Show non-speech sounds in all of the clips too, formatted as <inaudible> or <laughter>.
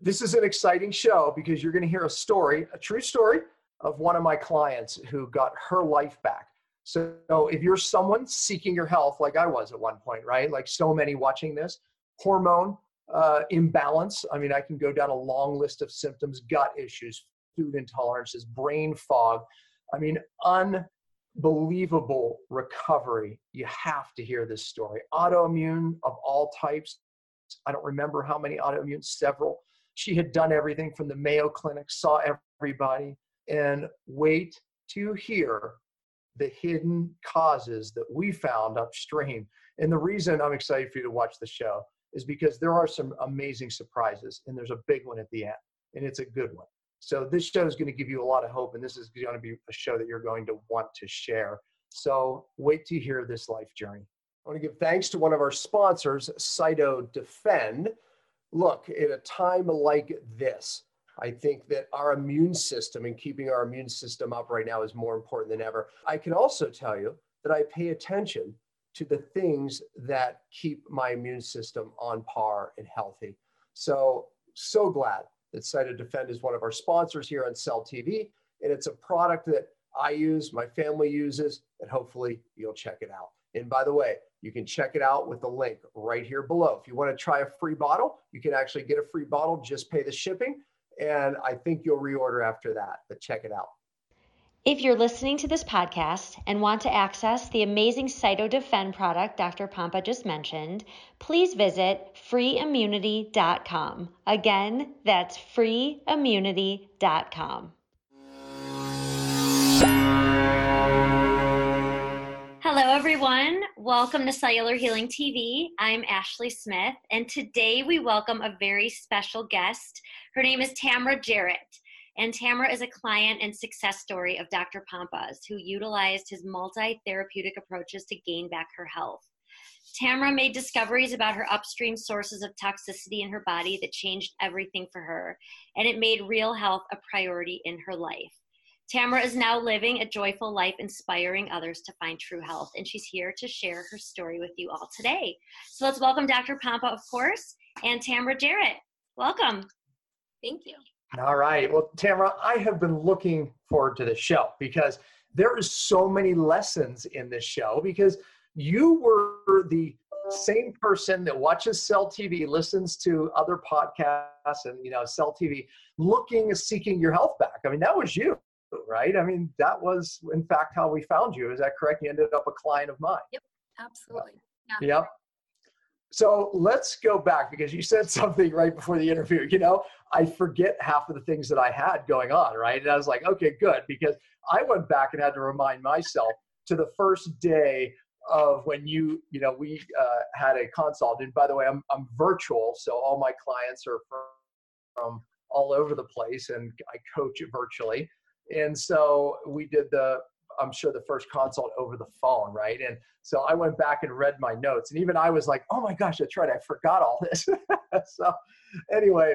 this is an exciting show because you're going to hear a story, a true story of one of my clients who got her life back. So if you're someone seeking your health, like I was at one point, right? Like so many watching this, hormone uh, imbalance. I mean, I can go down a long list of symptoms, gut issues, food intolerances, brain fog. I mean, unbelievable recovery. You have to hear this story. Autoimmune of all types. I don't remember how many autoimmune, several. She had done everything from the Mayo Clinic, saw everybody, and wait to hear the hidden causes that we found upstream. And the reason I'm excited for you to watch the show is because there are some amazing surprises, and there's a big one at the end, and it's a good one. So this show is going to give you a lot of hope, and this is going to be a show that you're going to want to share. So wait to hear this life journey. I want to give thanks to one of our sponsors, Cyto Defend. Look, at a time like this, I think that our immune system and keeping our immune system up right now is more important than ever. I can also tell you that I pay attention to the things that keep my immune system on par and healthy. So, so glad that Cyto Defend is one of our sponsors here on Cell TV. And it's a product that I use, my family uses, and hopefully you'll check it out. And by the way, you can check it out with the link right here below. If you want to try a free bottle, you can actually get a free bottle, just pay the shipping. And I think you'll reorder after that, but check it out. If you're listening to this podcast and want to access the amazing Cyto Defend product Dr. Pompa just mentioned, please visit freeimmunity.com. Again, that's freeimmunity.com. Hello, everyone. Welcome to Cellular Healing TV. I'm Ashley Smith, and today we welcome a very special guest. Her name is Tamra Jarrett. And Tamara is a client and success story of Dr. Pompa's, who utilized his multi therapeutic approaches to gain back her health. Tamara made discoveries about her upstream sources of toxicity in her body that changed everything for her, and it made real health a priority in her life. Tamara is now living a joyful life, inspiring others to find true health, and she's here to share her story with you all today. So let's welcome Dr. Pompa, of course, and Tamara Jarrett. Welcome. Thank you. All right. Well, Tamara, I have been looking forward to this show because there is so many lessons in this show because you were the same person that watches Cell TV, listens to other podcasts and you know Cell TV, looking seeking your health back. I mean, that was you, right? I mean, that was in fact how we found you. Is that correct? You ended up a client of mine. Yep, absolutely. Yeah. Yep. So let's go back because you said <laughs> something right before the interview. You know, I forget half of the things that I had going on, right? And I was like, okay, good, because I went back and had to remind myself to the first day of when you, you know, we uh, had a consult. And by the way, I'm, I'm virtual, so all my clients are from, from all over the place, and I coach virtually. And so we did the I'm sure the first consult over the phone, right? And so I went back and read my notes, and even I was like, "Oh my gosh, that's right, I forgot all this." <laughs> so anyway,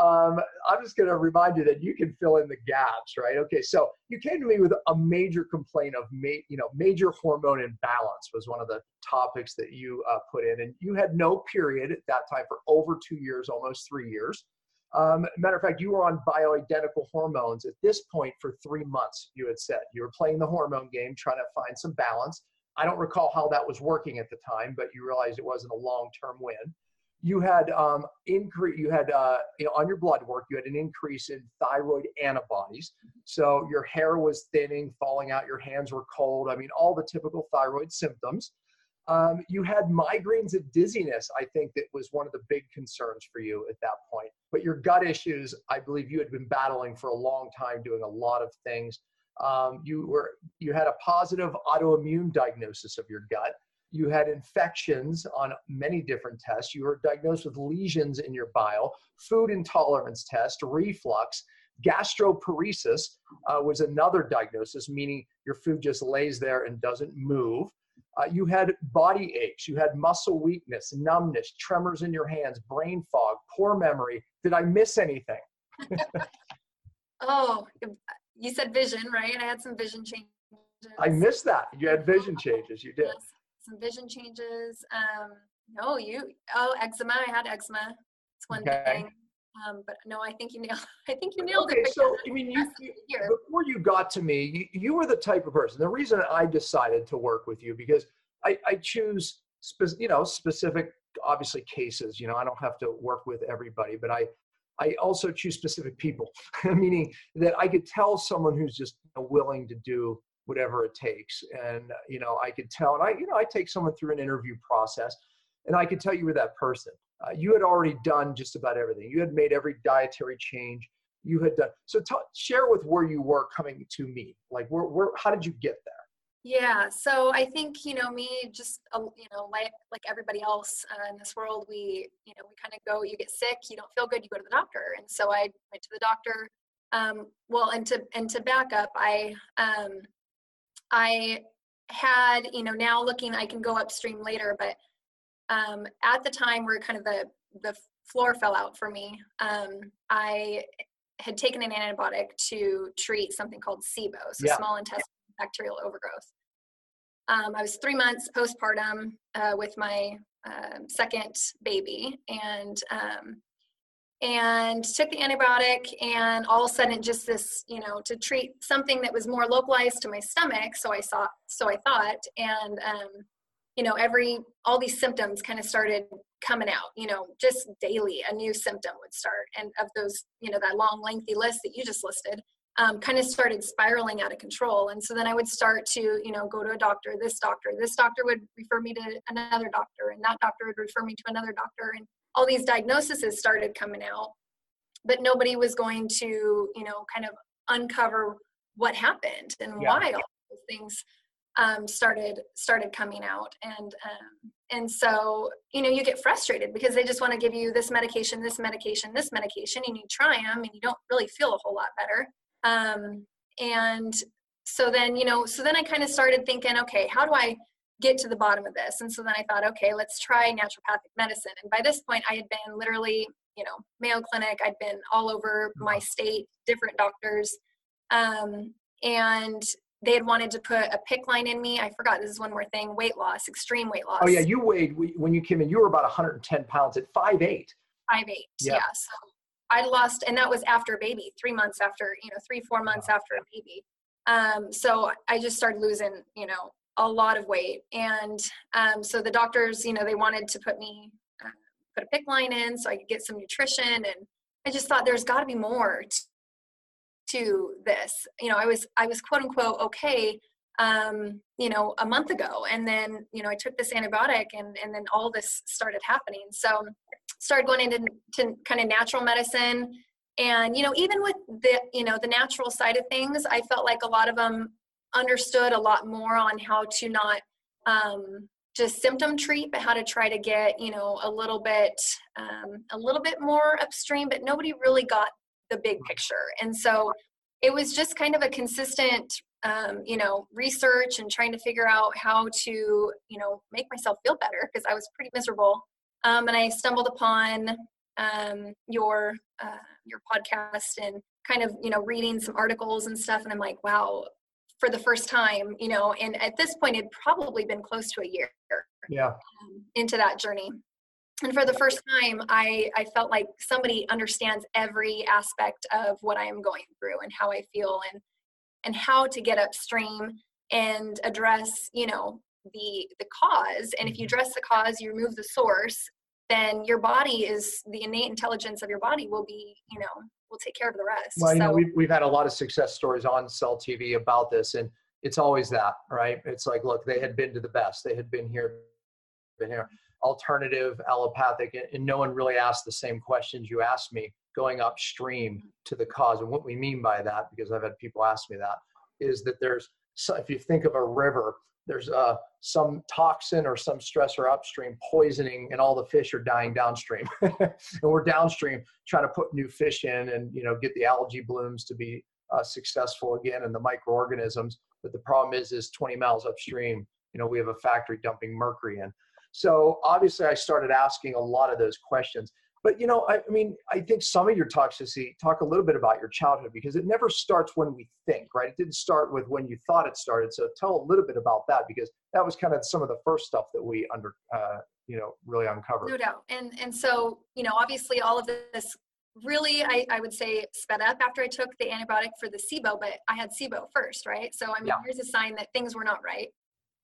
um, I'm just going to remind you that you can fill in the gaps, right? Okay, so you came to me with a major complaint of, ma- you know, major hormone imbalance was one of the topics that you uh, put in, and you had no period at that time for over two years, almost three years. Um, matter of fact, you were on bioidentical hormones at this point for three months, you had said. You were playing the hormone game, trying to find some balance. I don't recall how that was working at the time, but you realized it wasn't a long term win. You had um, increase. You had uh, you know on your blood work. You had an increase in thyroid antibodies. So your hair was thinning, falling out. Your hands were cold. I mean, all the typical thyroid symptoms. Um, you had migraines and dizziness, I think that was one of the big concerns for you at that point. But your gut issues, I believe you had been battling for a long time, doing a lot of things. Um, you were you had a positive autoimmune diagnosis of your gut. You had infections on many different tests. You were diagnosed with lesions in your bile, food intolerance test, reflux, gastroparesis uh, was another diagnosis, meaning your food just lays there and doesn't move. Uh, you had body aches, you had muscle weakness, numbness, tremors in your hands, brain fog, poor memory. Did I miss anything? <laughs> oh, you said vision, right? I had some vision changes. I missed that. You had vision changes. You did. Yes, some vision changes. Um, no, you. Oh, eczema. I had eczema. It's one okay. thing. Um, but no, I think you nailed. <laughs> I think you nailed okay, it. so I mean, you, you before you got to me, you, you were the type of person. The reason I decided to work with you because I, I choose, spe- you know, specific, obviously cases. You know, I don't have to work with everybody, but I, I also choose specific people, <laughs> meaning that I could tell someone who's just willing to do whatever it takes, and you know, I could tell, and I, you know, I take someone through an interview process, and I could tell you were that person. Uh, you had already done just about everything. You had made every dietary change you had done. So t- share with where you were coming to me. Like, where, where, how did you get there? Yeah, so I think you know me, just uh, you know, like like everybody else uh, in this world, we you know we kind of go. You get sick, you don't feel good, you go to the doctor, and so I went to the doctor. Um, well, and to and to back up, I um, I had you know now looking, I can go upstream later, but um, at the time where kind of the the floor fell out for me, um, I had taken an antibiotic to treat something called SIBO, so Yeah. small intestinal bacterial overgrowth. Um, I was three months postpartum uh, with my um second baby, and um, and took the antibiotic, and all of a sudden, just this, you know, to treat something that was more localized to my stomach. So I saw, so I thought, and um, you know, every all these symptoms kind of started coming out. You know, just daily, a new symptom would start, and of those, you know, that long, lengthy list that you just listed um, kind of started spiraling out of control. And so then I would start to, you know, go to a doctor, this doctor, this doctor would refer me to another doctor, and that doctor would refer me to another doctor. And all these diagnoses started coming out, but nobody was going to, you know, kind of uncover what happened and Yeah. why all those things um, started started coming out. And um, and so, you know, you get frustrated because they just want to give you this medication, this medication, this medication, and you try them and you don't really feel a whole lot better. Um, and so then you know so then i kind of started thinking okay how do i get to the bottom of this? And so then i thought okay let's try naturopathic medicine. And by this point i had been literally you know mayo clinic i'd been all over my state different doctors. Um, and they had wanted to put a PICC line in me i forgot this is one more thing weight loss extreme weight loss Oh yeah, you weighed when you came in. You were about 110 pounds at five eight. five eight Yeah. yeah. so i lost and that was after a baby three months after you know three four months after a baby um, so i just started losing you know a lot of weight and um, so the doctors you know they wanted to put me uh, put a PICC line in so i could get some nutrition and i just thought there's got to be more to this you know i was i was quote unquote okay um, you know a month ago and then you know i took this antibiotic and and then all this started happening. So started going into to kind of natural medicine and you know even with the you know the natural side of things i felt like a lot of them understood a lot more on how to not um, just symptom treat but how to try to get you know a little bit um, a little bit more upstream but nobody really got the big picture and so it was just kind of a consistent um, you know research and trying to figure out how to you know make myself feel better because i was pretty miserable um, and I stumbled upon um, your uh, your podcast and kind of you know reading some articles and stuff, and I'm like, wow, for the first time, you know. And at this point, it'd probably been close to a year Yeah. um, into that journey. And for the first time, I I felt like somebody understands every aspect of what I am going through and how I feel and and how to get upstream and address you know the the cause and if you mm-hmm. address the cause you remove the source then your body is the innate intelligence of your body will be you know will take care of the rest Well, you know, we've, we've had a lot of success stories on Cell TV about this, and it's always that, right? It's like, look, they had been to the best. They had been here, been here. Alternative, allopathic, and, and no one really asked the same questions you asked me going upstream to the cause. And what we mean by that, because I've had people ask me that, is that there's, so if you think of a river, there's uh, some toxin or some stressor upstream poisoning and all the fish are dying downstream. <laughs> And we're downstream trying to put new fish in and you know get the algae blooms to be uh, successful again and the microorganisms. But the problem is is 20 miles upstream you know we have a factory dumping mercury in so obviously i started asking a lot of those questions but you know I, I mean i think some of your talks, toxicity talk a little bit about your childhood because it never starts when we think right it didn't start with when you thought it started so tell a little bit about that because that was kind of some of the first stuff that we under uh, you know really uncovered no doubt and and so you know obviously all of this really, I, I would say sped up after I took the antibiotic for the SIBO, but I had SIBO first, right? So I mean, Yeah. here's a sign that things were not right.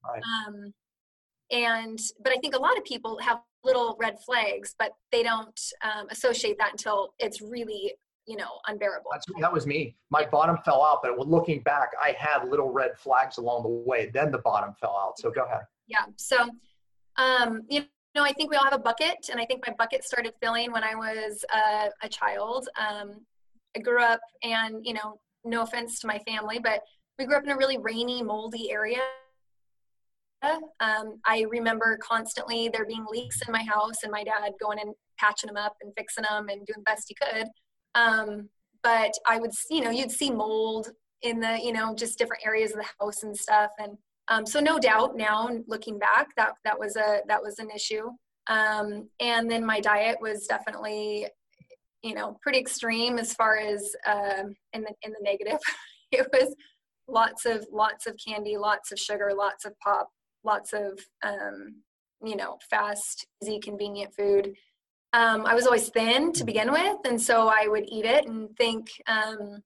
Right. Um, and but I think a lot of people have little red flags, but they don't um, associate that until it's really, you know, unbearable. That's, that was me. My bottom fell out, but looking back, I had little red flags along the way. Then the bottom fell out. So go ahead. yeah so um you know i think we all have a bucket and i think my bucket started filling when i was uh, a child um i grew up and you know no offense to my family but we grew up in a really rainy moldy area um, i remember constantly there being leaks in my house and my dad going and patching them up and fixing them and doing the best he could um, but i would you know you'd see mold in the you know just different areas of the house and stuff and um, so no doubt now looking back that that was a that was an issue. Um, and then my diet was definitely, you know, pretty extreme as far as um, in the in the negative. <laughs> it was lots of lots of candy, lots of sugar, lots of pop, lots of um, you know fast, easy, convenient food. Um, I was always thin to begin with, and so I would eat it and think, um,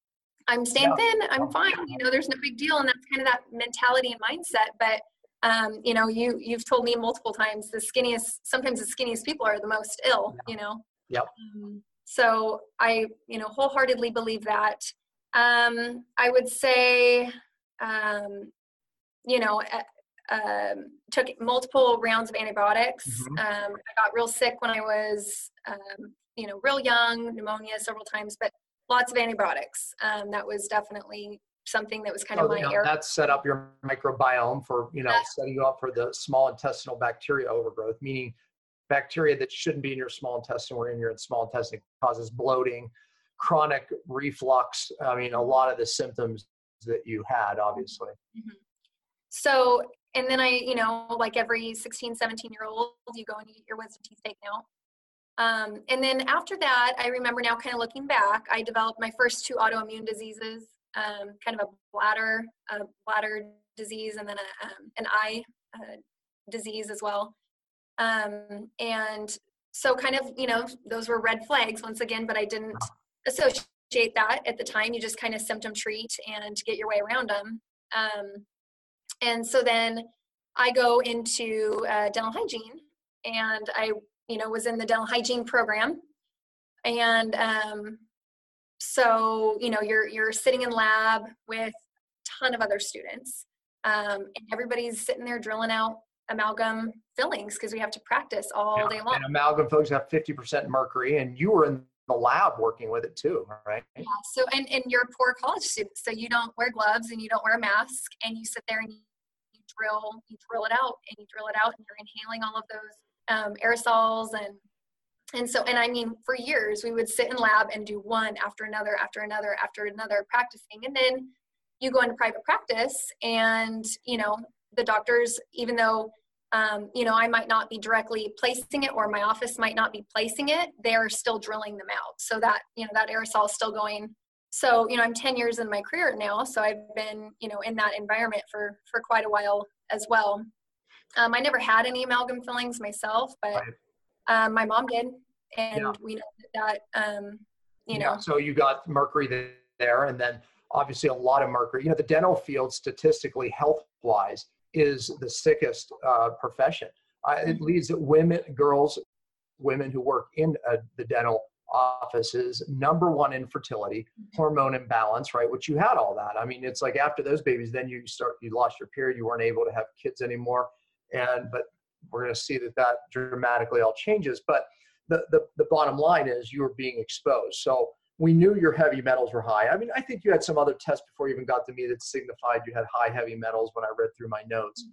I'm staying thin. I'm fine. You know, there's no big deal. And that's kind of that mentality and mindset. But um, you know, you you've told me multiple times the skinniest sometimes the skinniest people are the most ill, you know. Yep. Um, so I, you know, wholeheartedly believe that. Um, I would say um, you know, um, took multiple rounds of antibiotics. Mhm. Um, I got real sick when I was, um, you know, real young, pneumonia several times, but lots of antibiotics. Um, that was definitely something that was kind of my you know, that set up your microbiome for, you know, setting you up for the small intestinal bacteria overgrowth, meaning bacteria that shouldn't be in your small intestine were in your small intestine causes bloating, chronic reflux. I mean, a lot of the symptoms that you had, obviously. So, and then I, you know, like every 16, 17 year old, you go and you get your wisdom teeth taken out. Um, and then after that, I remember now kind of looking back, I developed my first two autoimmune diseases, um, kind of a bladder, a bladder disease, and then a, um, an eye uh, disease as well. Um, and so kind of, you know, those were red flags once again, but I didn't associate that at the time. You just kind of symptom treat and get your way around them. And so then I go into uh, dental hygiene, and I, you know, was in the dental hygiene program, and um, so you know, you're you're sitting in lab with a ton of other students, um, and everybody's sitting there drilling out amalgam fillings because we have to practice all Yeah, day long. And amalgam folks have 50% mercury, and you were in the lab working with it too, right? Yeah, so and and you're a poor college student, so you don't wear gloves and you don't wear a mask, and you sit there and drill, you drill it out, and you drill it out, and you're inhaling all of those um, aerosols and and so and I mean for years we would sit in lab and do one after another after another after another practicing, and then you go into private practice, and you know the doctors, even though um, you know, I might not be directly placing it or my office might not be placing it, they're still drilling them out. So that, you know, that aerosol is still going. So, you know, I'm 10 years in my career now. So I've been, you know, in that environment for, for quite a while as well. Um, I never had any amalgam fillings myself, but Right. um, my mom did. And Yeah. we know that, um, you Yeah, know, So you got mercury there, and then obviously a lot of mercury. You know, the dental field, statistically, health wise, is the sickest uh, profession. Uh, it Mm-hmm. leads women, girls, women who work in uh, the dental offices, number one infertility, Mm-hmm. hormone imbalance, right? Which you had all that. I mean, it's like after those babies, then you start, you lost your period, you weren't able to have kids anymore. And, but we're going to see that that dramatically all changes. But the, the, the bottom line is you were being exposed. So we knew your heavy metals were high. I mean, I think you had some other tests before you even got to me that signified you had high heavy metals when I read through my notes.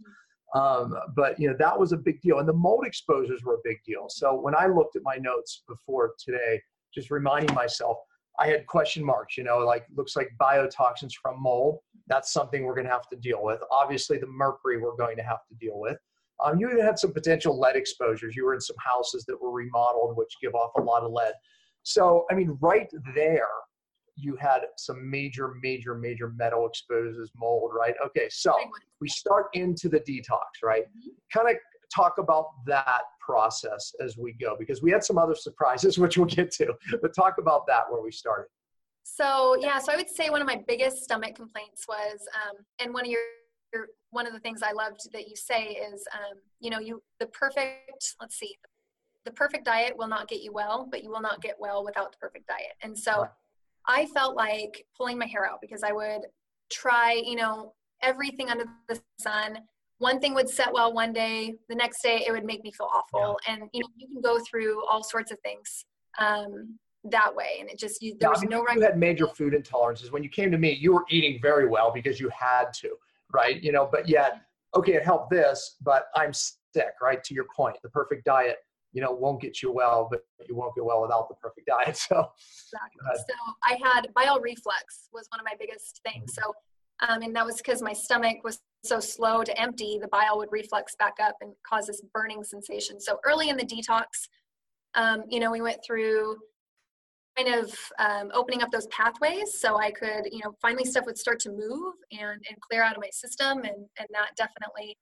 Um, but you know that was a big deal, and the mold exposures were a big deal. So when I looked at my notes before today, just reminding myself, I had question marks. You know, like looks like biotoxins from mold. That's something we're going to have to deal with. Obviously, the mercury we're going to have to deal with. Um, you even had some potential lead exposures. You were in some houses that were remodeled, which give off a lot of lead. So, I mean, right there, you had some major, major, major metal exposures, mold, right? Okay, so we start into the detox, right? Mhm. Kind of talk about that process as we go because we had some other surprises, <laughs> which we'll get to. But talk about that where we started. So yeah, so I would say one of my biggest stomach complaints was, um, and one of your, your, one of the things I loved that you say is, um, you know, you the perfect. Let's see, the perfect diet will not get you well, but you will not get well without the perfect diet. And so. I felt like pulling my hair out because I would try, you know, everything under the sun. One thing would set well one day, the next day it would make me feel awful, yeah. and you know, you can go through all sorts of things. Um, that way and it just you, there was I mean, no you had major food intolerances when you came to me you were eating very well because you had to right you know but yet okay it helped this but i'm sick right to your point the perfect diet you know won't get you well but you won't get well without the perfect diet <laughs> so exactly. so i had bile reflux was one of my biggest things so um, and that was because my stomach was so slow to empty the bile would reflux back up and cause this burning sensation so early in the detox um, you know we went through kind of um, opening up those pathways so I could, you know, finally stuff would start to move and, and clear out of my system. And, and that definitely,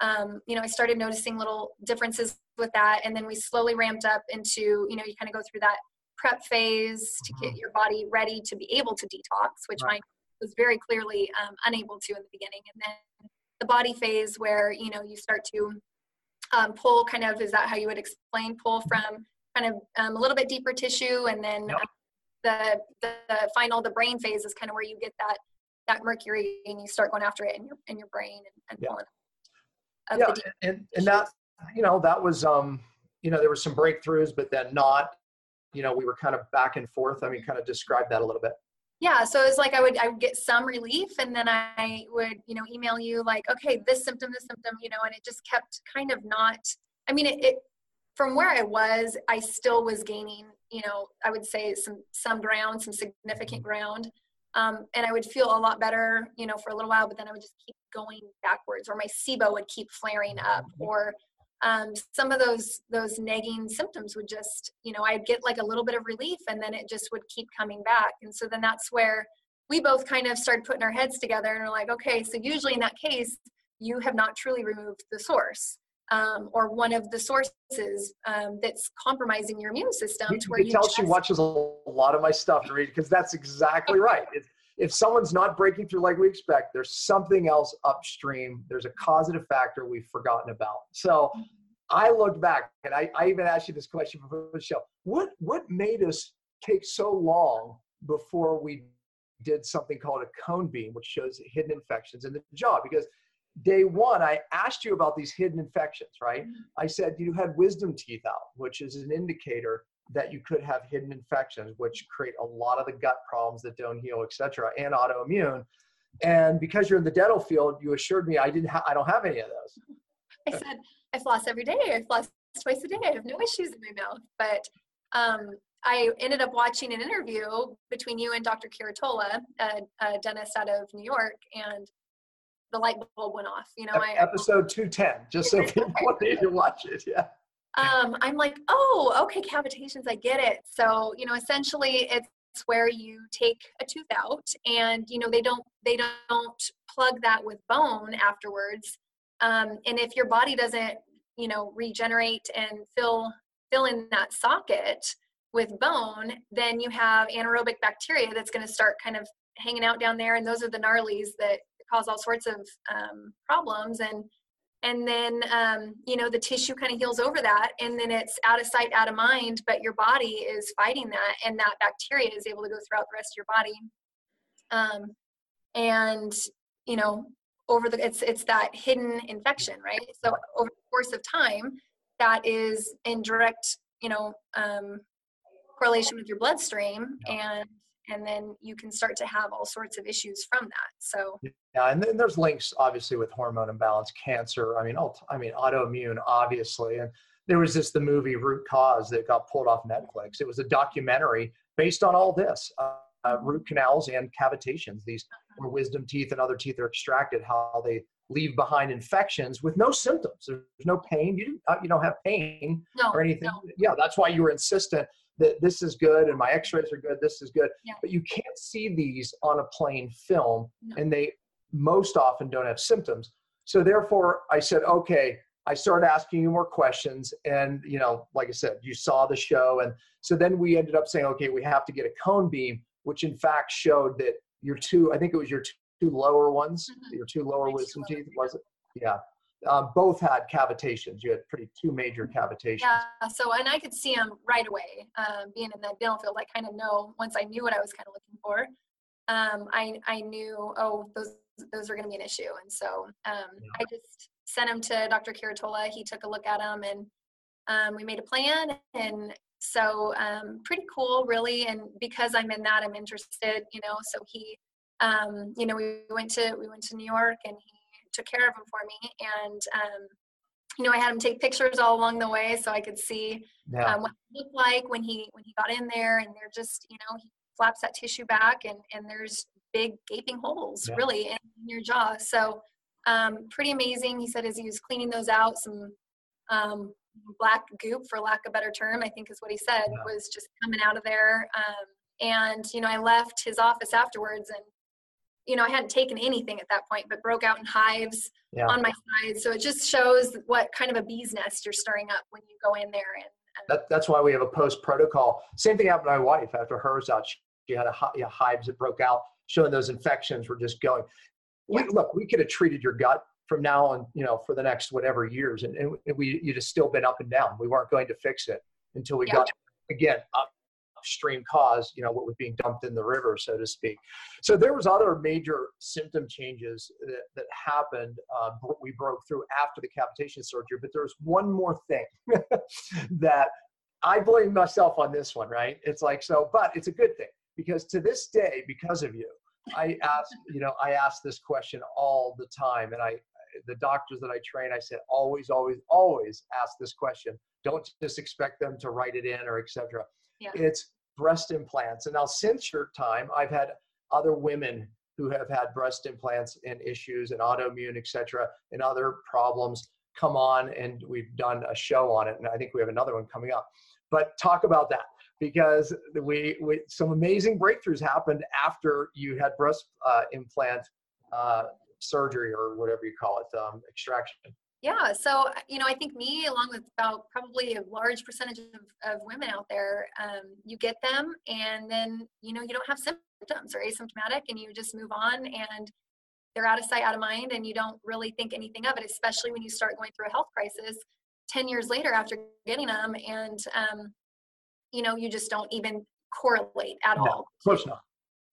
um, you know, I started noticing little differences with that. And then we slowly ramped up into, you know, you kind of go through that prep phase to get mm-hmm. your body ready to be able to detox, which right. was very clearly um, unable to in the beginning. And then the body phase where, you know, you start to um, pull kind of, is that how you would explain, pull from kind of um, a little bit deeper tissue, and then yep. the, the, the final the brain phase is kind of where you get that that mercury and you start going after it in your in your brain and, and yeah, yeah and, and that you know that was um you know there were some breakthroughs but then not you know we were kind of back and forth. I mean kind of describe that a little bit. Yeah so it's like i would i would get some relief and then i would you know email you like okay this symptom this symptom you know and it just kept kind of not i mean it, it from where I was, I still was gaining, you know, I would say some some ground, some significant ground. Um, and I would feel a lot better, you know, for a little while, but then I would just keep going backwards, or my SIBO would keep flaring up, mm-hmm. or um, some of those those nagging symptoms would just, you know, I'd get like a little bit of relief, and then it just would keep coming back. And so then that's where we both kind of started putting our heads together and we're like, okay, so usually in that case, you have not truly removed the source um, or one of the sources um, that's compromising your immune system. You, to where you tell just... she watches a lot of my stuff to read because that's exactly <laughs> right. If, if someone's not breaking through like we expect, there's something else upstream. There's a causative factor we've forgotten about. So I looked back and I, I even asked you this question before the show. What what made us take so long before we did something called a cone beam, which shows hidden infections in the jaw? Because day one, I asked you about these hidden infections, right? Mm-hmm. I said you had wisdom teeth out, which is an indicator that you could have hidden infections, which create a lot of the gut problems that don't heal, et cetera, and autoimmune. And because you're in the dental field, you assured me I didn't ha- I don't have any of those. <laughs> I said I floss every day. I floss twice a day. I have no issues in my mouth. But um, I ended up watching an interview between you and Dr. Curatola, a, a dentist out of New York, and the light bulb went off. You know, I, episode two ten, just so <laughs> people <laughs> need to watch it. Yeah. Um, I'm like, oh, okay, cavitations, I get it. So, you know, essentially, it's where you take a tooth out, and you know they don't they don't plug that with bone afterwards. Um, and if your body doesn't, you know, regenerate and fill fill in that socket with bone, then you have anaerobic bacteria that's going to start kind of hanging out down there, and those are the gnarlies that cause all sorts of um, problems and and then um, you know the tissue kind of heals over that and then it's out of sight out of mind but your body is fighting that and that bacteria is able to go throughout the rest of your body. Um, and you know over the it's it's that hidden infection right? So over the course of time that is in direct you know um, correlation with your bloodstream and and then you can start to have all sorts of issues from that. So yeah and then there's links obviously with hormone imbalance cancer i mean i mean autoimmune obviously and there was this the movie root cause that got pulled off netflix. It was a documentary based on all this uh, uh, root canals and cavitations. These where wisdom teeth and other teeth are extracted how they leave behind infections with no symptoms. There's no pain. You, uh, you don't have pain no, or anything. no. yeah that's why you were insistent that this is good and my x-rays are good this is good yeah. but you can't see these on a plain film no. and they most often don't have symptoms so therefore i said okay I started asking you more questions, and you know, like I said, you saw the show, and so then we ended up saying, okay, we have to get a cone beam, which in fact showed that your two, I think it was your two lower ones, mm-hmm. your two lower wisdom teeth, was it? Yeah. Um, both had cavitations. You had pretty two major cavitations. Yeah. So, and I could see them right away. Um, being in that dental field, I kind of know once I knew what I was kind of looking for. Um, I I knew oh those those are going to be an issue, and so um, yeah. I just sent him to Dr. Curatola. He took a look at them, and um, we made a plan. And so um, pretty cool, really. And because I'm in that, I'm interested. You know, so he, um, you know, we went to we went to New York, and he took care of him for me. And um, you know, I had him take pictures all along the way, so I could see yeah. um, what he looked like when he when he got in there. And they're just, you know, he flaps that tissue back, and and there's big gaping holes yeah. really in your jaw. So um, pretty amazing. He said as he was cleaning those out, some um, black goop, for lack of a better term, I think is what he said, yeah. was just coming out of there. Um, and you know, I left his office afterwards, and you know, I hadn't taken anything at that point, but broke out in hives yeah. on my side. So it just shows what kind of a bee's nest you're stirring up when you go in there. And, and that, that's why we have a post protocol. Same thing happened to my wife after hers out. She, she had a, a hives that broke out, showing those infections were just going we, look, we could have treated your gut from now on, you know, for the next whatever years, and, and we you'd have still been up and down. We weren't going to fix it until we yeah. got again upstream cause, you know, what was being dumped in the river, so to speak. So there was other major symptom changes that, that happened. Uh, we broke through after the cavitation surgery, but there was one more thing <laughs> that I blame myself on this one, right? It's like so, but it's a good thing because to this day, because of you, I ask, you know, I ask this question all the time, and I, the doctors that I train, I said, always, always, always ask this question. Don't just expect them to write it in or etc. Yeah. It's breast implants, and now since your time, I've had other women who have had breast implants and issues and autoimmune, etc., and other problems come on, and we've done a show on it, and I think we have another one coming up. But talk about that because we, we some amazing breakthroughs happened after you had breast uh, implant uh, surgery or whatever you call it, um, extraction. Yeah, so you know, I think me, along with about probably a large percentage of, of women out there, um, you get them, and then you know you don't have symptoms or asymptomatic, and you just move on, and they're out of sight, out of mind, and you don't really think anything of it. Especially when you start going through a health crisis ten years later after getting them, and um, you know, you just don't even correlate at no, all. Of course not.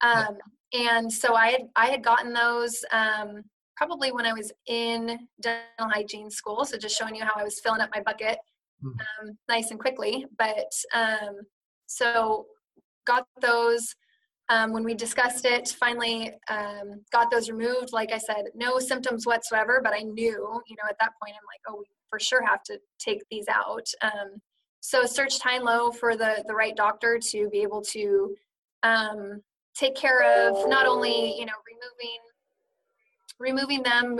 Um, and so I had I had gotten those um, probably when I was in dental hygiene school. So just showing you how I was filling up my bucket mm. um, nice and quickly. But um, so got those um, when we discussed it. Finally um, got those removed. Like I said, no symptoms whatsoever. But I knew, you know, at that point, I'm like, oh, we for sure have to take these out. Um, so search high and low for the the right doctor to be able to um, take care of not only you know removing removing them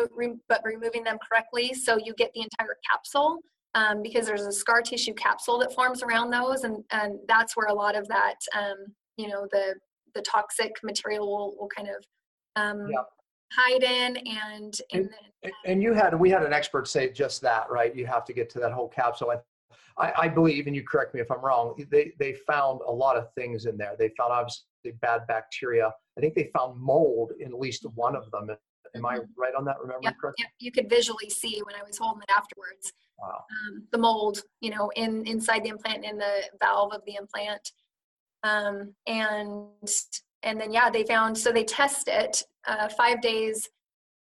but removing them correctly so you get the entire capsule um, because there's a scar tissue capsule that forms around those and and that's where a lot of that um, you know the the toxic material will, will kind of um, yeah. hide in and and, then, and you had we had an expert say just that right you have to get to that whole capsule I, I, believe, and you correct me if I'm wrong, they, they found a lot of things in there. They found obviously bad bacteria. I think they found mold in at least one of them. Am I right on that? Remember yep, correctly? Yep. You could visually see when I was holding it afterwards. Wow. Um, the mold, you know, in inside the implant, in the valve of the implant, um, and and then yeah, they found. So they test it uh, five days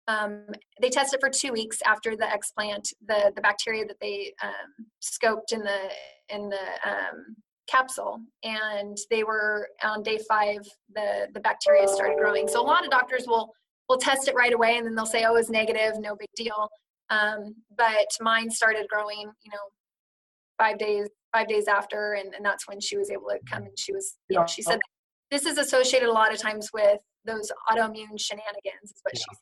um, they test it for two weeks after the explant the the bacteria that they um, scoped in the in the um, capsule and they were on day five the the bacteria started growing so a lot of doctors will will test it right away and then they'll say oh it's negative no big deal. Um, but mine started growing you know five days five days after and, and that's when she was able to come and she was you know she said this is associated a lot of times with those autoimmune shenanigans is what yeah. she said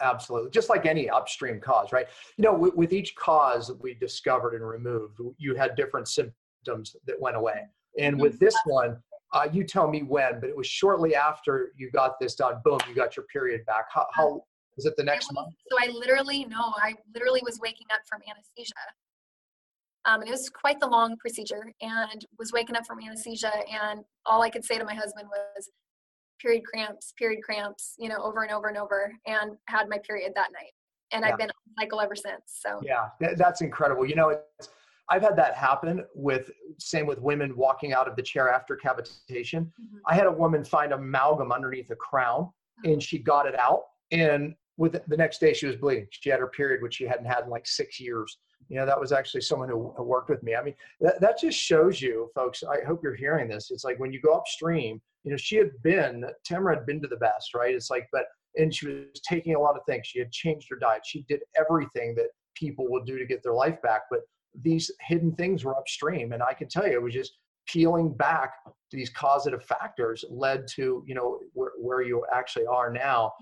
absolutely. Just like any upstream cause right? You know with, with, each cause that we discovered and removed you had different symptoms that went away. And with this one uh, you tell me when but it was shortly after you got this done boom you got your period back how, how Was it the next was- month? So I literally, no, I literally was waking up from anesthesia. Um, and it was quite the long procedure and was waking up from anesthesia. And all I could say to my husband was, period cramps, period cramps, you know, over and over and over, and had my period that night. And Yeah. I've been on cycle ever since. So, Yeah, that's incredible. You know, it's, I've had that happen with same with women walking out of the chair after cavitation. Mhm. I had a woman find amalgam underneath a crown, and she got it out, and with the next day she was bleeding. She had her period, which she hadn't had in like six years. You know, that was actually someone who who worked with me. I mean, that, that just shows you, folks. I hope you're hearing this. It's like when you go upstream, you know, she had been, Tamara had been to the best, right? It's like, but, and she was taking a lot of things. She had changed her diet. She did everything that people will do to get their life back. But these hidden things were upstream. And I can tell you, it was just peeling back these causative factors led to, you know, where, where you actually are now.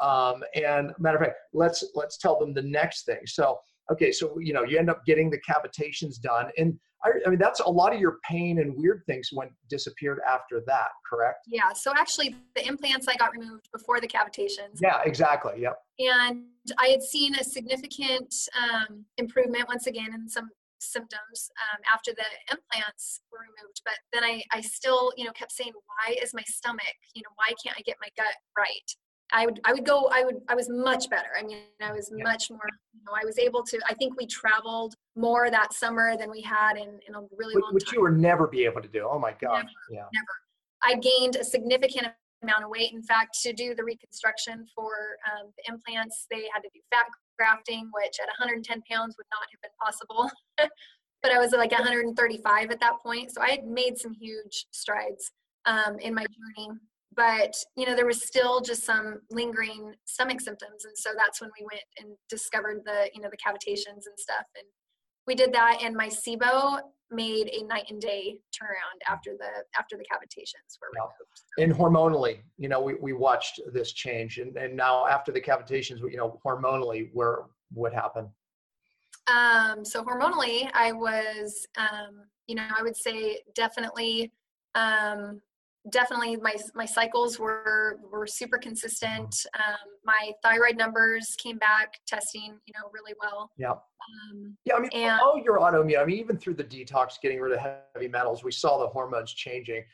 Um, and matter of fact, let's, let's tell them the next thing. So, okay, so, you know, you end up getting the cavitations done. And I, I mean, that's a lot of your pain and weird things went disappeared after that, correct? yeah. So actually, the implants I got removed before the cavitations. Yeah, exactly. Yep. and I had seen a significant um, improvement once again in some symptoms um, after the implants were removed. But then I, I still, you know, kept saying, why is my stomach, you know, why can't I get my gut right? I would, I would go, I would, I was much better. I mean, I was Yeah. much more, you know, I was able to, I think we traveled more that summer than we had in, in a really long which time. you would never be able to do. Oh my gosh. Never. Yeah. I gained a significant amount of weight. In fact, to do the reconstruction for um, the implants, they had to do fat grafting, which at 110 pounds would not have been possible. <laughs> but I was like 135 at that point. So I had made some huge strides um, in my journey. But, you know, there was still just some lingering stomach symptoms. And so that's when we went and discovered the, you know, the cavitations and stuff. And we did that and my SIBO made a night and day turnaround after the after the cavitations were removed. And hormonally, you know, we, we watched this change. And, and now after the cavitations, you know, hormonally, where what happened? Um, so hormonally, I was, um, you know, I would say definitely, um, definitely my my cycles were were super consistent. Um, my thyroid numbers came back testing, you know, really well. Yeah. Um, Yeah, I mean, And- all your autoimmune, I mean, even through the detox, getting rid of heavy metals, we saw the hormones changing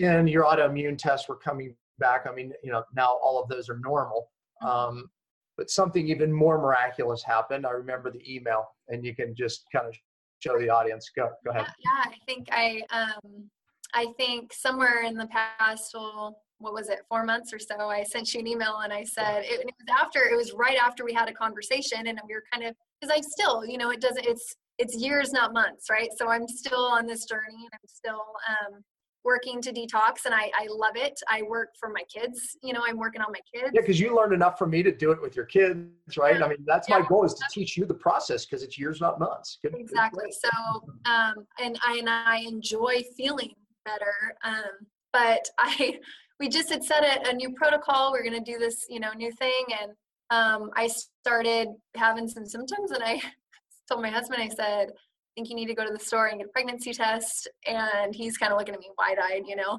and your autoimmune tests were coming back. I mean, you know, now all of those are normal. Mhm. Um, but something even more miraculous happened. I remember the email and you can just kind of show the audience. Go, go ahead. Yeah, I think I um I think somewhere in the past, well, what was it, four months or so, I sent you an email and I said it, and it was after it was right after we had a conversation and we were kind of because I still, you know, it doesn't it's it's years, not months, right? So I'm still on this journey and I'm still um working to detox and I, I love it. I work for my kids, you know, I'm working on my kids. Yeah, because you learned enough from me to do it with your kids, right? I mean, that's my goal is to teach you the process because it's years, not months. Good, good exactly point. so um and i and i enjoy feeling better. Um but <laughs> i we just had set a, a new protocol. We're going to do this you know new thing. And um i started having some symptoms and i <laughs> told my husband i said i think you need to go to the store and get a pregnancy test. And he's kind of looking at me wide-eyed you know.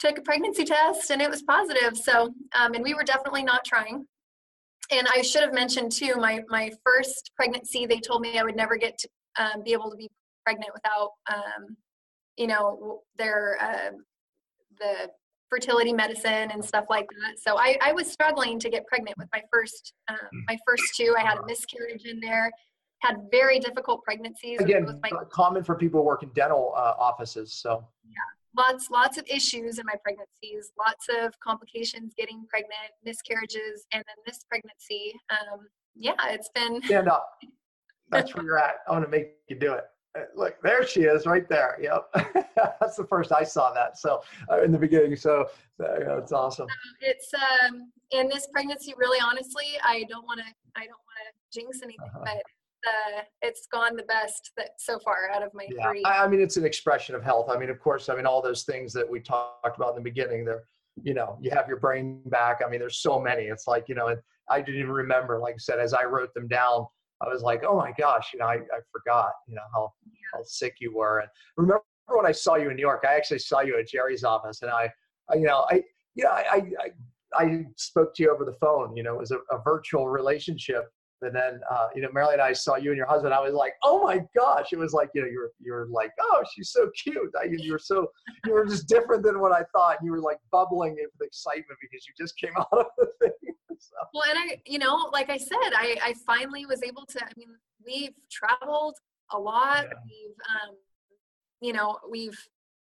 Took a pregnancy test and it was positive. So um, and we were definitely not trying. And I should have mentioned too, my my first pregnancy, they told me I would never get to um, be able to be pregnant without, um, you know, their uh, the fertility medicine and stuff like that. So I, I was struggling to get pregnant with my first um, my first two. I had a miscarriage in there, had very difficult pregnancies. Again, my common for people who work in dental uh, offices. So yeah, lots lots of issues in my pregnancies lots of complications getting pregnant miscarriages and then this pregnancy um yeah it's been stand up. That's where you're at. I want to make you do it. Uh, Look, there she is, right there. Yep, <laughs> that's the first I saw that. So uh, in the beginning, so uh, it's awesome. it's um in this pregnancy really honestly i don't want to i don't want to jinx anything Uh-huh. but uh it's gone the best that so far out of my Yeah, three I, I mean, it's an expression of health. I mean, of course, I mean, all those things that we talked about in the beginning, they're, you know, you have your brain back. I mean, there's so many. It's like, you know, and I didn't even remember, like I said, as I wrote them down, I was like, oh my gosh, you know, I, I forgot, you know, how, how sick you were. And remember when I saw you in New York, I actually saw you at Jerry's office and I, I you know, I, yeah, I, I, I spoke to you over the phone. You know, it was a, a virtual relationship. And then, uh, you know, Marilyn and I saw you and your husband. I was like, oh my gosh! It was like, you know, you're you're like, oh, she's so cute. I, you were so, you were just different than what I thought. You were like bubbling with excitement because you just came <laughs> out of the thing. So. Well, and I, you know, like I said, I, I finally was able to. I mean, we've traveled a lot. Yeah. We've, um, you know, we've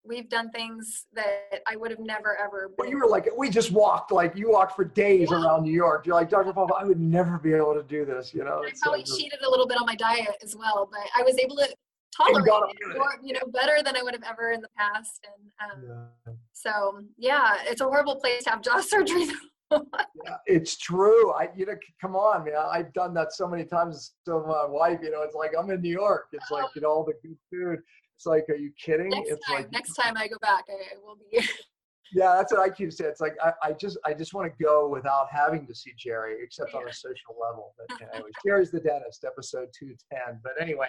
we've done things that I would have never ever. Well, you were like, we just walked, like you walked for days yeah. around New York. You're like, Dr. Paul, I would never be able to do this, you know. I probably so cheated a little bit on my diet as well, but I was able to tolerate it more, you know, better than I would have ever in the past. And um, yeah. so, yeah, it's a horrible place to have jaw <laughs> surgery. Yeah, it's true. I, you know, come on, man. I've done that so many times. to my wife, you know, it's like I'm in New York. It's oh. like you know all the good food. It's like, are you kidding? Next it's time, like next time I go back, I will be. <laughs> yeah, that's what I keep saying. It's like I, I just I just want to go without having to see Jerry, except yeah. on a social level. But <laughs> Jerry's the dentist, episode two ten. But anyway,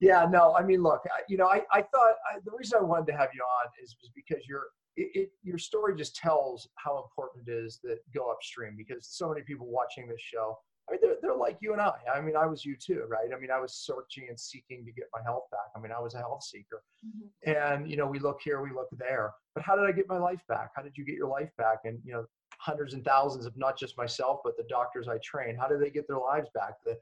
yeah, no, I mean, look, I, you know, I I thought I, the reason I wanted to have you on is, is because you're it, it, your story just tells how important it is that go upstream because so many people watching this show I mean, they're, they're like you and I. I mean, I was you too, right? I mean, I was searching and seeking to get my health back. I mean, I was a health seeker. Mm-hmm. And, you know, we look here, we look there. But how did I get my life back? How did you get your life back? And, you know, hundreds and thousands of not just myself, but the doctors I train, how did they get their lives back? The,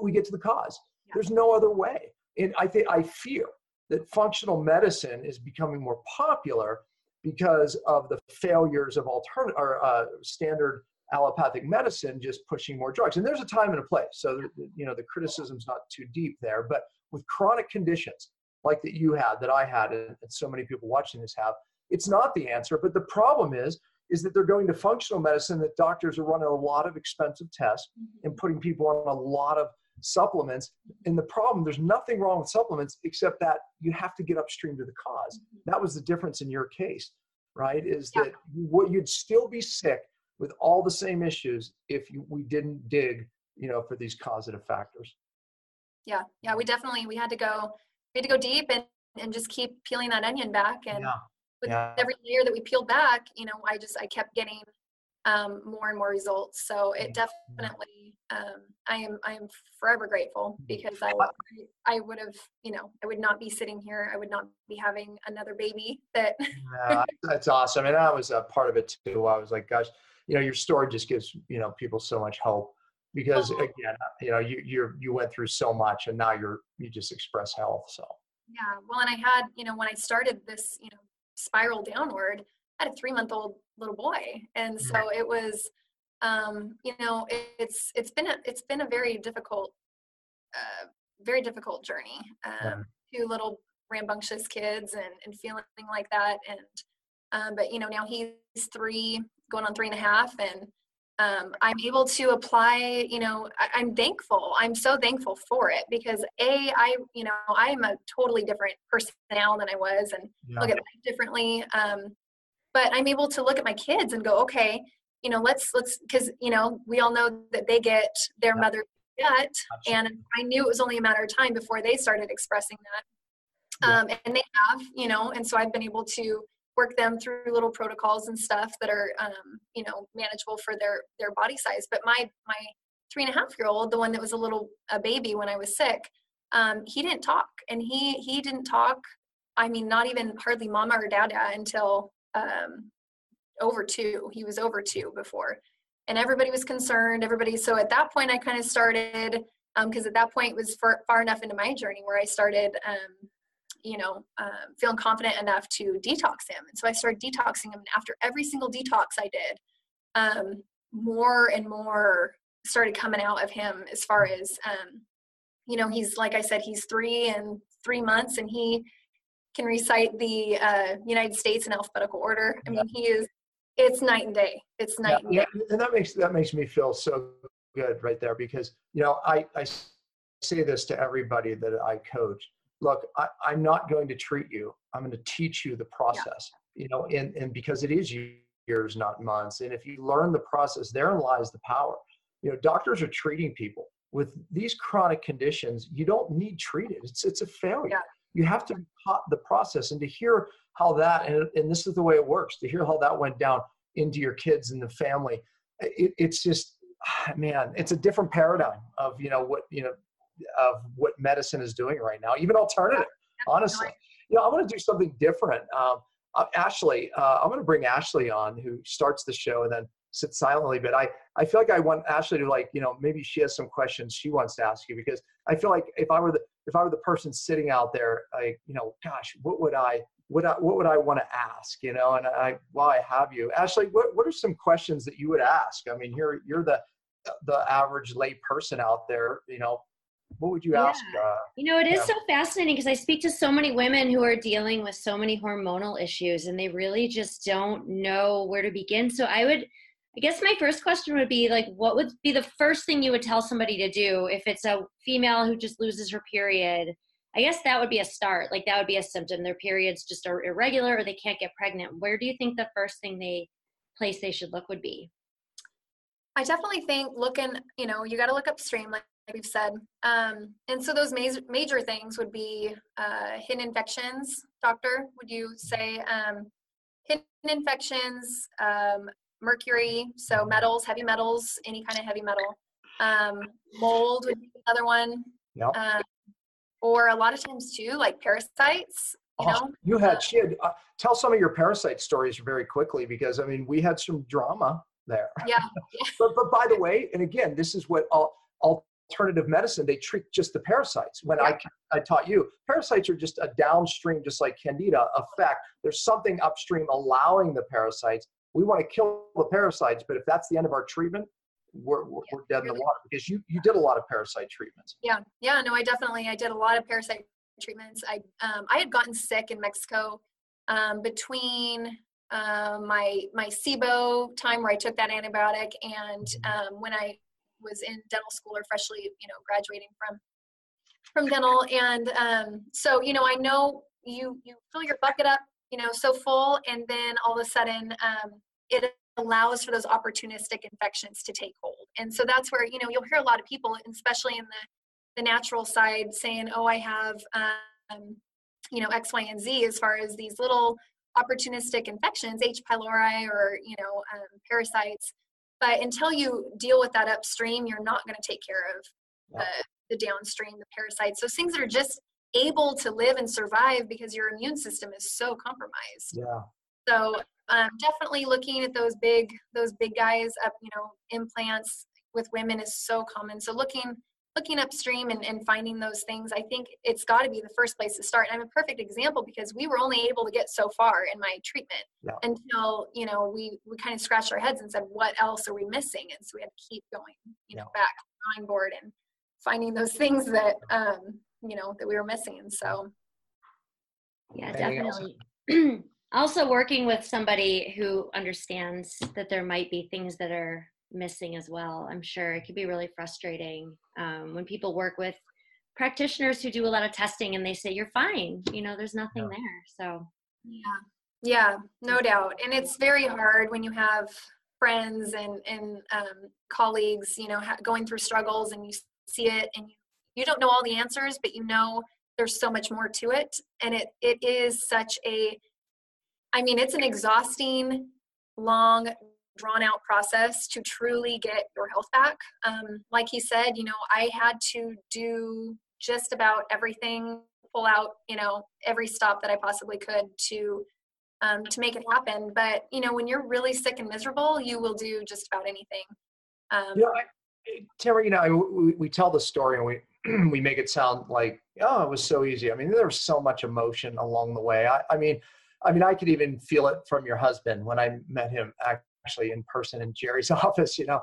we get to the cause. Yeah. There's no other way. And I think I fear that functional medicine is becoming more popular because of the failures of alternative or uh, standard allopathic medicine just pushing more drugs. And there's a time and a place. So, you know, the criticism's not too deep there. But with chronic conditions like that you had, that I had, and so many people watching this have, it's not the answer. But the problem is, is that they're going to functional medicine that doctors are running a lot of expensive tests mm-hmm. and putting people on a lot of supplements. And the problem, there's nothing wrong with supplements except that you have to get upstream to the because mm-hmm. That was the difference in your case, right? Is yeah. that what you'd still be sick with all the same issues if you, we didn't dig, you know, for these causative factors. Yeah, yeah, we definitely we had to go we had to go deep and and just keep peeling that onion back and yeah. with yeah. every layer that we peeled back, you know, I just I kept getting um, more and more results. So it definitely, um, I am I am forever grateful mm-hmm. because I I would have you know I would not be sitting here. I would not be having another baby. That yeah, <laughs> that's awesome, and that was a part of it too. I was like, gosh, you know your story just gives you know people so much hope because uh-huh. again you know you you you went through so much and now you're you just express health so yeah well and i had you know when i started this you know spiral downward i had a three month old little boy. And so it was um you know it, it's it's been a it's been a very difficult uh very difficult journey um yeah. two little rambunctious kids and and feeling like that. And um, but you know now he's three going on three and a half. And um, i'm able to apply you know I, am thankful. I'm so thankful for it because a i you know i'm a totally different person now than i was. And yeah. look at life differently. Um, but i'm able to look at my kids and go okay you know let's let's because you know we all know that they get their yeah. mother gut and i knew it was only a matter of time before they started expressing that yeah. um, and they have you know and so i've been able to work them through little protocols and stuff that are um, you know manageable for their their body size but my my three and a half year old the one that was a little a baby when i was sick um, he didn't talk and he he didn't talk i mean not even hardly mama or dada until um, over two he was over two before and everybody was concerned everybody so at that point i kind of started because um, at that point was far, far enough into my journey where i started um, you know, um, feeling confident enough to detox him. And so I started detoxing him. And after every single detox I did, um, more and more started coming out of him as far as, um, you know, he's, like I said, he's three and three months and he can recite the uh, United States in alphabetical order. I mean, he is, it's night and day. It's night yeah, and day. And that makes, that makes me feel so good right there because, you know, I, I say this to everybody that I coach look, I, am not going to treat you. I'm going to teach you the process, yeah. you know, and, and because it is years, not months. And if you learn the process, therein lies the power. You know, doctors are treating people with these chronic conditions. You don't need treated. It's, it's a failure. Yeah. You have to be taught the process and to hear how that, and, and this is the way it works, to hear how that went down into your kids and the family. It, it's just man it's a different paradigm of you know what you know of what medicine is doing right now even alternative honestly. you know i want to do something different. Um, uh, ashley uh, i'm going to bring ashley on who starts the show and then sits silently but i i feel like i want ashley to like you know maybe she has some questions she wants to ask you because i feel like if i were the if i were the person sitting out there like you know gosh what would i what I, what would I want to ask, you know? And I, while I have you, Ashley, what, what are some questions that you would ask? I mean, you're, you're the, the average lay person out there, you know, what would you yeah. ask? Uh, you know, it is yeah. so fascinating because I speak to so many women who are dealing with so many hormonal issues and they really just don't know where to begin. So I would, I guess my first question would be like, what would be the first thing you would tell somebody to do if it's a female who just loses her period? I guess that would be a start. Like that would be a symptom. Their periods just are irregular or they can't get pregnant. Where do you think the first thing they place they should look would be? I definitely think looking, you know, you got to look upstream, like we've said. Um, and so those major, major things would be uh, hidden infections. Doctor, would you say um, hidden infections, um, mercury, so metals, heavy metals, any kind of heavy metal. Um, mold would be another one. Yep. Um, or a lot of times too, like parasites. You, oh, know? you had she had uh, tell some of your parasite stories very quickly because I mean we had some drama there. Yeah. <laughs> but but by the way, and again, this is what all, alternative medicine they treat just the parasites. When yeah. I I taught you, parasites are just a downstream, just like candida effect. There's something upstream allowing the parasites. We want to kill the parasites, but if that's the end of our treatment, we're, we're, yeah, we're dead really. in the water because you, you did a lot of parasite treatments. Yeah. Yeah. No, I definitely, I did a lot of parasite treatments. I, um, I had gotten sick in Mexico um, between uh, my, my SIBO time where I took that antibiotic and mm-hmm. um, when I was in dental school or freshly, you know, graduating from, from dental. And um, so, you know, I know you, you fill your bucket up, you know, so full and then all of a sudden um, it allows for those opportunistic infections to take hold. And so that's where, you know, you'll hear a lot of people, especially in the, the natural side, saying, oh, I have, um, you know, X, Y, and Z as far as these little opportunistic infections, H. pylori or, you know, um, parasites. But until you deal with that upstream, you're not going to take care of the, the downstream, the parasites. Those things that are just able to live and survive because your immune system is so compromised. Yeah. So um, definitely looking at those big those big guys up you know implants with women is so common so looking looking upstream and, and finding those things i think it's got to be the first place to start and i'm a perfect example because we were only able to get so far in my treatment yeah. until you know we we kind of scratched our heads and said what else are we missing and so we had to keep going you know back drawing board and finding those things that um you know that we were missing so. Yeah definitely. <clears throat> Also working with somebody who understands that there might be things that are missing as well i'm sure it could be really frustrating um, when people work with practitioners who do a lot of testing and they say you're fine you know there's nothing yeah. there so. Yeah. Yeah no doubt. And it's very hard when you have friends and and um, colleagues you know ha- going through struggles and you see it and you, you don't know all the answers but you know there's so much more to it and it it is such a I mean, it's an exhausting, long, drawn out process to truly get your health back. Um, like he said, you know, I had to do just about everything, pull out, you know, every stop that I possibly could to um, to make it happen. But you know, when you're really sick and miserable, you will do just about anything. Um, yeah, Tamara, you know, we, we tell the story and we <clears throat> we make it sound like oh, it was so easy. I mean, there was so much emotion along the way. I, I mean I mean, I could even feel it from your husband when I met him actually in person in Jerry's <laughs> office. You know,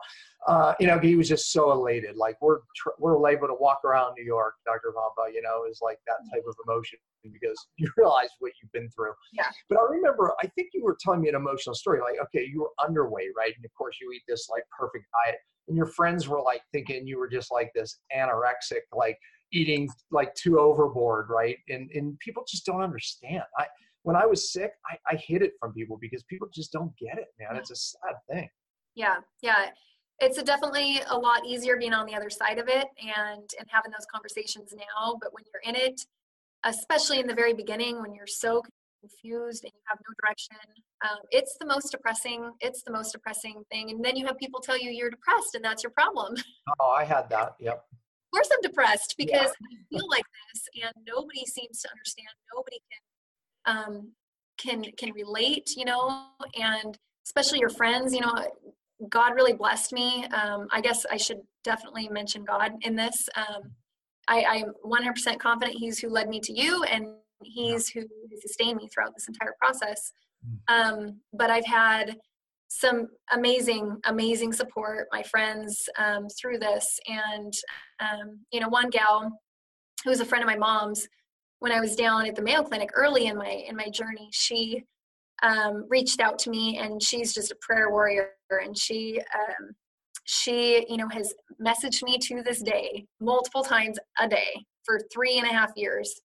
uh, you know, he was just so elated. Like we're tr- we're able to walk around New York, Dr. Pompa. You know, is like that type of emotion because <laughs> you realize what you've been through. Yeah. But I remember, I think you were telling me an emotional story. Like, okay, you were underweight, right? And of course, you eat this like perfect diet, and your friends were like thinking you were just like this anorexic, like eating like too overboard, right? And and people just don't understand. I when I was sick, I, I hid it from people because people just don't get it, man. It's a sad thing. Yeah, yeah. It's a definitely a lot easier being on the other side of it and and having those conversations now. But when you're in it, especially in the very beginning, when you're so confused and you have no direction um, it's the most depressing it's the most depressing thing and then you have people tell you you're depressed and that's your problem <laughs> oh i had that yep of course i'm depressed because yeah. i feel like this and nobody seems to understand nobody can um, can can relate you know and especially your friends you know god really blessed me. Um, i guess i should definitely mention god in this. Um, I, i'm 100% confident he's who led me to you and he's who sustained me throughout this entire process. Mm. um, but i've had some amazing amazing support my friends um, through this. And um, you know one gal who's a friend of my mom's when I was down at the Mayo Clinic early in my in my journey, she um, reached out to me, and she's just a prayer warrior, and she um, she you know has messaged me to this day multiple times a day for three and a half years,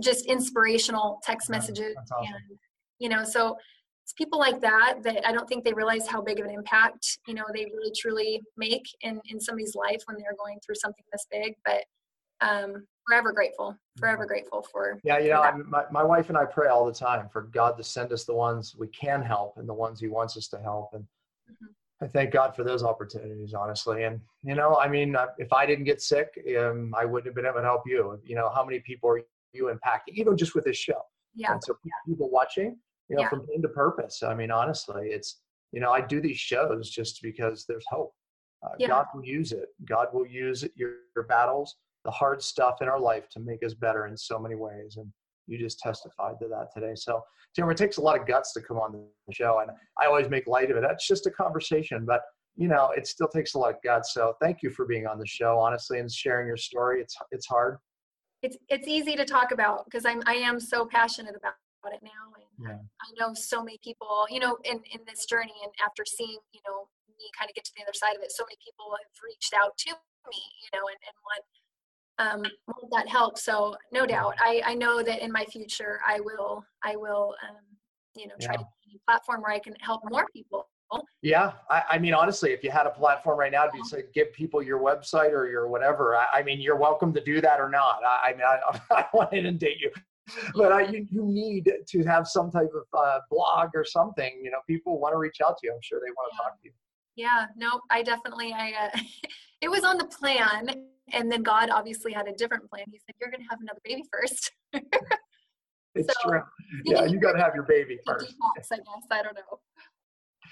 just inspirational text messages, awesome. and you know so it's people like that that I don't think they realize how big of an impact you know they really truly make in in somebody's life when they're going through something this big, but um, forever grateful forever grateful for yeah you know my, my wife and i pray all the time for god to send us the ones we can help and the ones he wants us to help and mm-hmm. i thank god for those opportunities honestly and you know i mean uh, if i didn't get sick um, i wouldn't have been able to help you you know how many people are you impacting even just with this show yeah and so people watching you know yeah. from pain to purpose i mean honestly it's you know i do these shows just because there's hope uh, yeah. god will use it god will use your, your battles the hard stuff in our life to make us better in so many ways. And you just testified to that today. So, Tim, it takes a lot of guts to come on the show, and I always make light of it. That's just a conversation, but you know, it still takes a lot of guts. So, thank you for being on the show, honestly, and sharing your story. It's it's hard. It's it's easy to talk about because I'm I am so passionate about it now, and yeah. I know so many people, you know, in in this journey, and after seeing, you know, me kind of get to the other side of it, so many people have reached out to me, you know, and and want um, that help. So no doubt, I, I know that in my future, I will, I will, um, you know, try yeah. to find a platform where I can help more people. Yeah, I, I, mean, honestly, if you had a platform right now, to say give people your website or your whatever, I, I, mean, you're welcome to do that or not. I, I mean, I, <laughs> I don't want to inundate you, but I, you, you need to have some type of uh, blog or something. You know, people want to reach out to you. I'm sure they want to yeah. talk to you. Yeah, no, I definitely, I, uh, <laughs> it was on the plan and then God obviously had a different plan. He said, "You're going to have another baby first. <laughs> it's so, true. Yeah, you got to have your baby first. Detox, I guess. I don't know.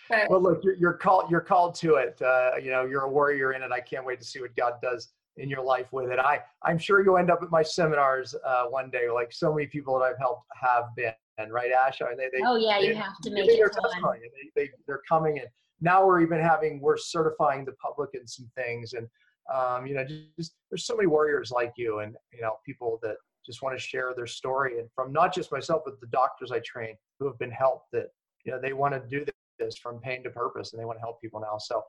But, well, look, you're, you're, called. You're called to it. Uh, you know, you're a warrior in it. I can't wait to see what God does in your life with it. I I'm sure you'll end up at my seminars uh, one day, like so many people that I've helped have been. And right, Ash? I mean, they, they, oh yeah, they, you have to make it fun. They, they, they're coming and now we're even having we're certifying the public in some things and um, you know just there's so many warriors like you and you know people that just want to share their story and from not just myself but the doctors i train who have been helped that you know they want to do this from pain to purpose and they want to help people now. So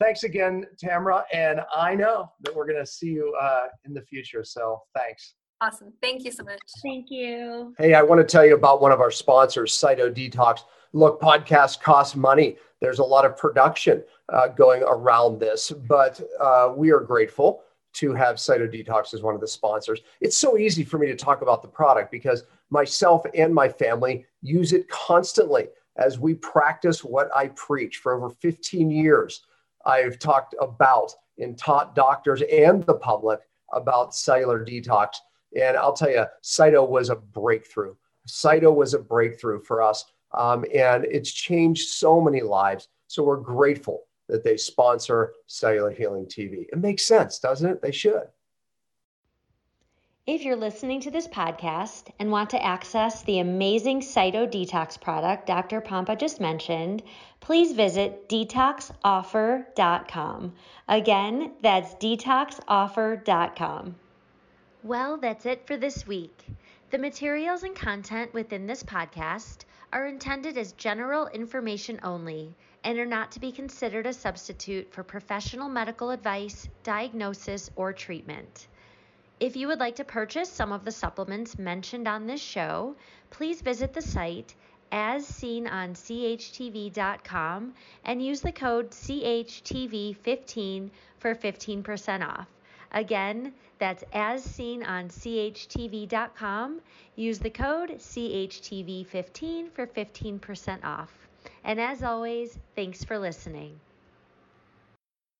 thanks again tamra and i know that we're going to see you uh, in the future. So thanks. Awesome. Thank you so much. Thank you. Hey i want to tell you about one of our sponsors cyto detox look podcasts cost money there's a lot of production uh, going around this, but uh, we are grateful to have Cyto Detox as one of the sponsors. It's so easy for me to talk about the product because myself and my family use it constantly as we practice what I preach for over 15 years. I've talked about and taught doctors and the public about cellular detox. And I'll tell you, Cyto was a breakthrough. Cyto was a breakthrough for us um, and it's changed so many lives. So we're grateful that they sponsor Cellular Healing TV. It makes sense, doesn't it? They should. If you're listening to this podcast and want to access the amazing Cyto Detox product Dr. Pompa just mentioned, please visit detoxoffer.com. Again, that's detoxoffer.com. Well, that's it for this week. The materials and content within this podcast are intended as general information only and are not to be considered a substitute for professional medical advice, diagnosis, or treatment. If you would like to purchase some of the supplements mentioned on this show, please visit the site as seen on CHTV.com and use the code CHTV15 for 15% off. Again, that's as seen on CHTV.com. Use the code CHTV15 for 15% off. And as always, thanks for listening.